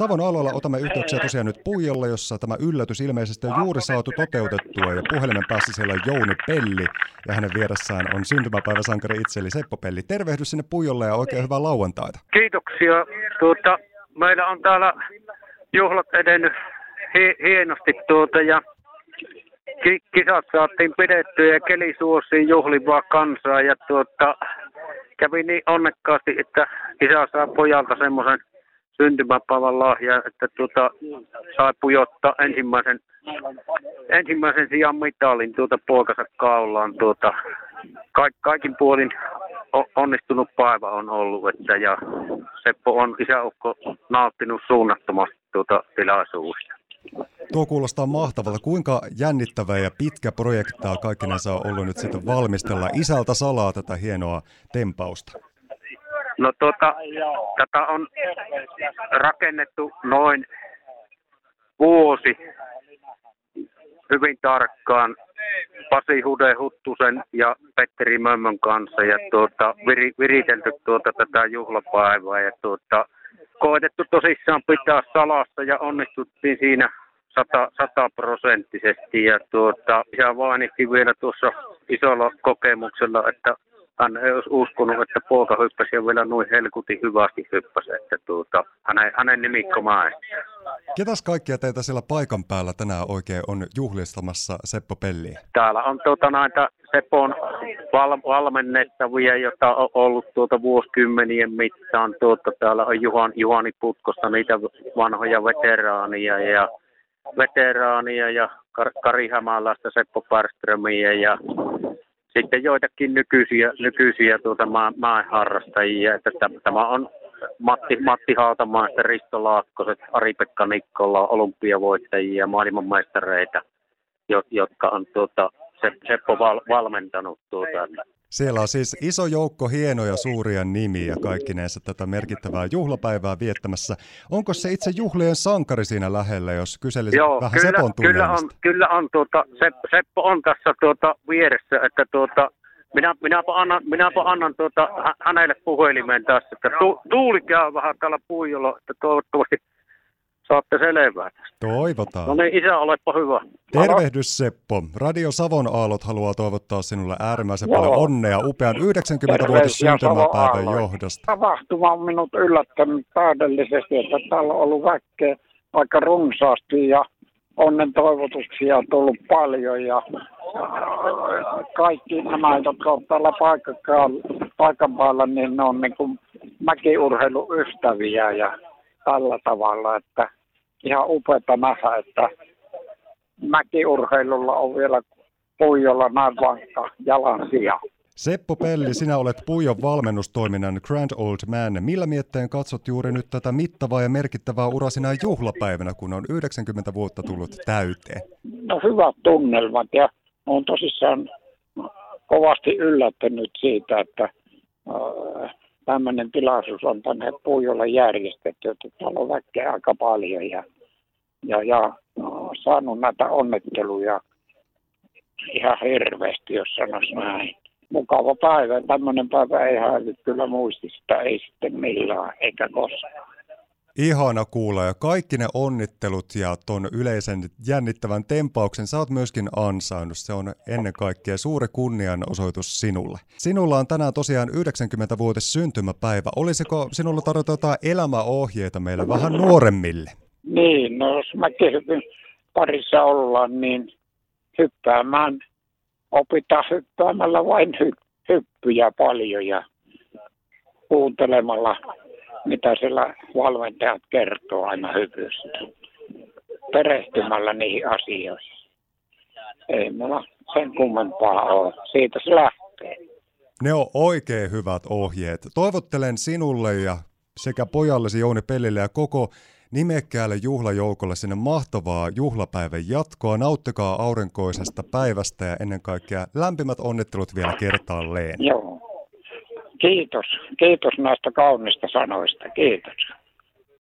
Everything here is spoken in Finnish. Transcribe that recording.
Savon alueella otamme yhteyksiä tosiaan nyt Puijolle, jossa tämä yllätys ilmeisesti on juuri saatu toteutettua ja puhelimen päässä siellä on Jouni Pelli ja hänen vieressään on syntymäpäiväsankari itse eli Seppo Pelli. Tervehdys sinne Puijolle ja oikein hyvää lauantaita. Kiitoksia. Tuota, meillä on täällä juhlat edennyt hi- hienosti tuota ja ki- kisat saatiin pidettyä ja keli suosi juhlivaa kansaa ja tuota, kävi niin onnekkaasti, että isä saa pojalta semmoisen syntymäpäivän lahja, että tuota, sai pujottaa ensimmäisen, ensimmäisen sijaan mitalin tuota poikansa kaulaan. Tuota, kaik, kaikin puolin onnistunut päivä on ollut, että ja Seppo on isäukko nauttinut suunnattomasti tuota tilaisuudesta. Tuo kuulostaa mahtavalta. Kuinka jännittävä ja pitkä projektaa kaikkinensa on ollut nyt sitten valmistella isältä salaa tätä hienoa tempausta? No tuota, tätä on rakennettu noin vuosi hyvin tarkkaan Pasi Hude Huttusen ja Petteri Mömmön kanssa ja tuota, vir, viritelty tuota tätä juhlapäivää ja tuota, koetettu tosissaan pitää salassa ja onnistuttiin siinä sataprosenttisesti ja tuota, isä vaanikin vielä tuossa isolla kokemuksella, että hän ei olisi uskonut, että poika hyppäsi ja vielä noin helkutin hyvästi hyppäsi, että tuota, hänen, hänen nimikko Ketäs kaikkia teitä siellä paikan päällä tänään oikein on juhlistamassa Seppo Pelliä? Täällä on tuota näitä Sepon val- valmennettavia, joita on ollut tuota vuosikymmenien mittaan. Tuota, täällä on Juhan, Juhani Putkosta niitä vanhoja veteraania ja veteraania ja Kar- Kari Hämäläistä, Seppo Pärströmiä ja sitten joitakin nykyisiä, nykyisiä tuota maa, maaharrastajia. Että tämä on Matti, Matti Hautamaista, Risto Laakkoset, Ari-Pekka Nikkola, olympiavoittajia, maailmanmaistareita, jotka on tuota, Seppo val, valmentanut. Tuota. Siellä on siis iso joukko hienoja suuria nimiä kaikkineensa tätä merkittävää juhlapäivää viettämässä. Onko se itse juhlien sankari siinä lähellä, jos kyselisit Joo, vähän kyllä, Sepon kyllä on, kyllä on tuota, Seppo, Seppo on tässä tuota vieressä, että tuota, minä, minäpä annan, minäpä annan tuota, hänelle puhelimeen tässä, että tu, tuuli käy vähän täällä puijolla, että toivottavasti saatte selvää tästä. Toivotaan. No niin, isä, olepa hyvä. Tervehdys Seppo. Radio Savon Aallot haluaa toivottaa sinulle äärimmäisen Joo. paljon onnea upean 90-vuotis syntymäpäivän johdosta. Tapahtuma on minut yllättänyt täydellisesti, että täällä on ollut väkeä aika runsaasti ja onnen toivotuksia on tullut paljon ja kaikki nämä, jotka ovat täällä paikan päällä, niin ne on niin kuin mäkiurheiluystäviä ja tällä tavalla, että ihan upeata nähdä, että mäkiurheilulla on vielä Puijolla näin vankka jalansija. Seppo Pelli, sinä olet Puijon valmennustoiminnan Grand Old Man. Millä mietteen katsot juuri nyt tätä mittavaa ja merkittävää urasinä juhlapäivänä, kun on 90 vuotta tullut täyteen? No hyvät tunnelmat ja on tosissaan kovasti yllättänyt siitä, että äh, tämmöinen tilaisuus on tänne Puijolle järjestetty, että täällä on väkeä aika paljon ja, ja, ja no, saanut näitä onnetteluja ihan hirveästi, jos sanoisi näin. Mukava päivä. Tämmöinen päivä ei häivy kyllä muistista, ei sitten millään, eikä koskaan. Ihana kuulla ja kaikki ne onnittelut ja ton yleisen jännittävän tempauksen sä oot myöskin ansainnut. Se on ennen kaikkea suuri kunnianosoitus sinulle. Sinulla on tänään tosiaan 90-vuotis syntymäpäivä. Olisiko sinulla tarjota jotain elämäohjeita meille vähän nuoremmille? Niin, no jos mäkin parissa ollaan, niin hyppäämään, opitaan hyppäämällä vain hy- hyppyjä paljon ja kuuntelemalla mitä siellä valmentajat kertoo aina hyvystä. Perehtymällä niihin asioihin. Ei mulla sen kummempaa ole. Siitä se lähtee. Ne on oikein hyvät ohjeet. Toivottelen sinulle ja sekä pojallesi Jouni Pellille ja koko nimekkäälle juhlajoukolle sinne mahtavaa juhlapäivän jatkoa. Nauttikaa aurinkoisesta päivästä ja ennen kaikkea lämpimät onnittelut vielä kertaalleen. Joo. Kiitos. Kiitos näistä kaunista sanoista. Kiitos.